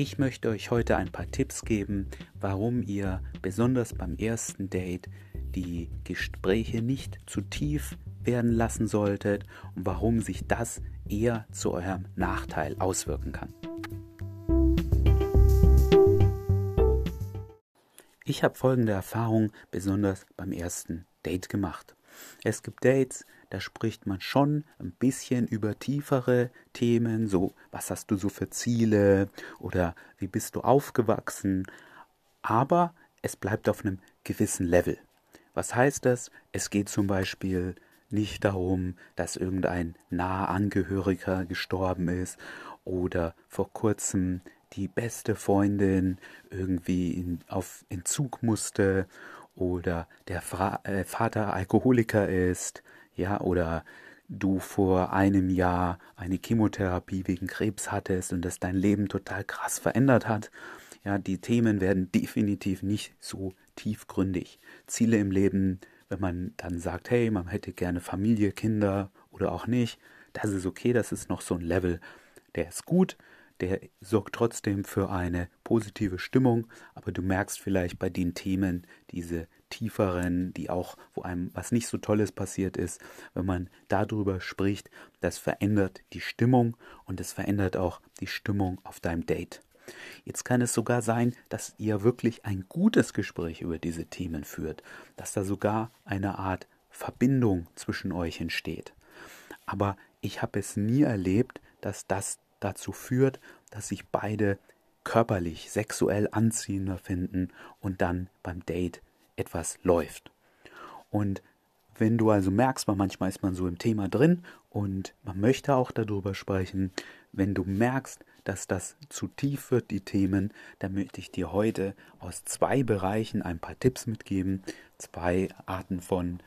Ich möchte euch heute ein paar Tipps geben, warum ihr besonders beim ersten Date die Gespräche nicht zu tief werden lassen solltet und warum sich das eher zu eurem Nachteil auswirken kann. Ich habe folgende Erfahrung besonders beim ersten Date gemacht. Es gibt Dates, da spricht man schon ein bisschen über tiefere Themen, so was hast du so für Ziele oder wie bist du aufgewachsen, aber es bleibt auf einem gewissen Level. Was heißt das? Es geht zum Beispiel nicht darum, dass irgendein naher Angehöriger gestorben ist oder vor kurzem die beste Freundin irgendwie in, auf Entzug musste oder der Fra äh, Vater Alkoholiker ist, ja, oder du vor einem Jahr eine Chemotherapie wegen Krebs hattest und das dein Leben total krass verändert hat. Ja, die Themen werden definitiv nicht so tiefgründig. Ziele im Leben, wenn man dann sagt, hey, man hätte gerne Familie, Kinder oder auch nicht, das ist okay, das ist noch so ein Level, der ist gut, der sorgt trotzdem für eine positive Stimmung, aber du merkst vielleicht bei den Themen, diese tieferen, die auch, wo einem was nicht so Tolles passiert ist, wenn man darüber spricht, das verändert die Stimmung und es verändert auch die Stimmung auf deinem Date. Jetzt kann es sogar sein, dass ihr wirklich ein gutes Gespräch über diese Themen führt, dass da sogar eine Art Verbindung zwischen euch entsteht. Aber ich habe es nie erlebt, dass das dazu führt, dass sich beide körperlich, sexuell anziehender finden und dann beim Date etwas läuft. Und wenn du also merkst, weil manchmal ist man so im Thema drin und man möchte auch darüber sprechen, wenn du merkst, dass das zu tief wird, die Themen, dann möchte ich dir heute aus zwei Bereichen ein paar Tipps mitgeben, zwei Arten von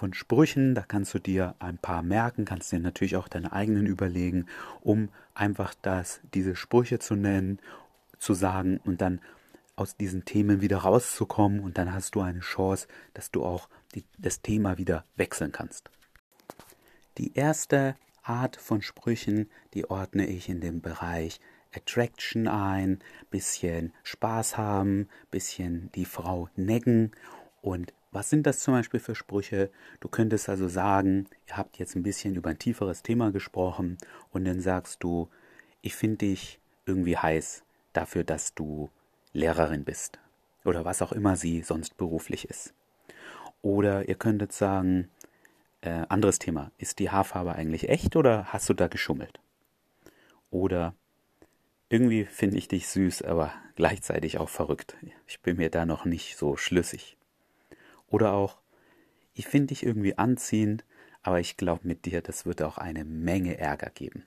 von Sprüchen, da kannst du dir ein paar merken, kannst dir natürlich auch deine eigenen überlegen, um einfach das, diese Sprüche zu nennen, zu sagen und dann aus diesen Themen wieder rauszukommen und dann hast du eine Chance, dass du auch die, das Thema wieder wechseln kannst. Die erste Art von Sprüchen, die ordne ich in den Bereich Attraction ein, bisschen Spaß haben, bisschen die Frau necken und was sind das zum Beispiel für Sprüche? Du könntest also sagen, ihr habt jetzt ein bisschen über ein tieferes Thema gesprochen und dann sagst du, ich finde dich irgendwie heiß dafür, dass du Lehrerin bist oder was auch immer sie sonst beruflich ist. Oder ihr könntet sagen, äh, anderes Thema, ist die Haarfarbe eigentlich echt oder hast du da geschummelt? Oder irgendwie finde ich dich süß, aber gleichzeitig auch verrückt. Ich bin mir da noch nicht so schlüssig. Oder auch, ich finde dich irgendwie anziehend, aber ich glaube mit dir, das wird auch eine Menge Ärger geben.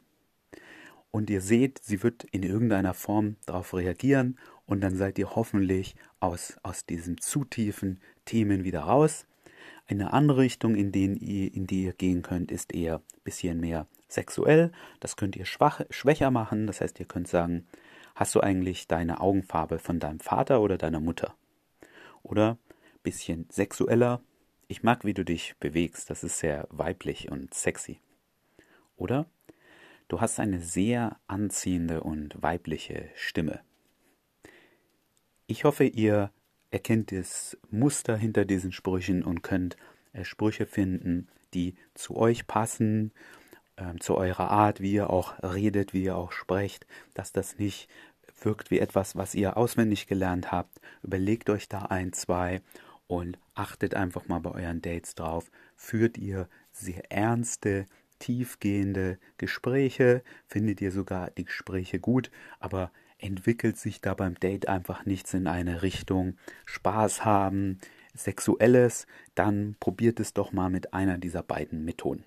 Und ihr seht, sie wird in irgendeiner Form darauf reagieren und dann seid ihr hoffentlich aus, aus diesen zu tiefen Themen wieder raus. Eine andere Richtung, in, den ihr, in die ihr gehen könnt, ist eher ein bisschen mehr sexuell. Das könnt ihr schwach, schwächer machen. Das heißt, ihr könnt sagen, hast du eigentlich deine Augenfarbe von deinem Vater oder deiner Mutter? Oder bisschen sexueller. Ich mag, wie du dich bewegst. Das ist sehr weiblich und sexy. Oder du hast eine sehr anziehende und weibliche Stimme. Ich hoffe, ihr erkennt das Muster hinter diesen Sprüchen und könnt äh, Sprüche finden, die zu euch passen, äh, zu eurer Art, wie ihr auch redet, wie ihr auch sprecht, dass das nicht wirkt wie etwas, was ihr auswendig gelernt habt. Überlegt euch da ein, zwei und achtet einfach mal bei euren Dates drauf. Führt ihr sehr ernste, tiefgehende Gespräche, findet ihr sogar die Gespräche gut, aber entwickelt sich da beim Date einfach nichts in eine Richtung Spaß haben, Sexuelles, dann probiert es doch mal mit einer dieser beiden Methoden.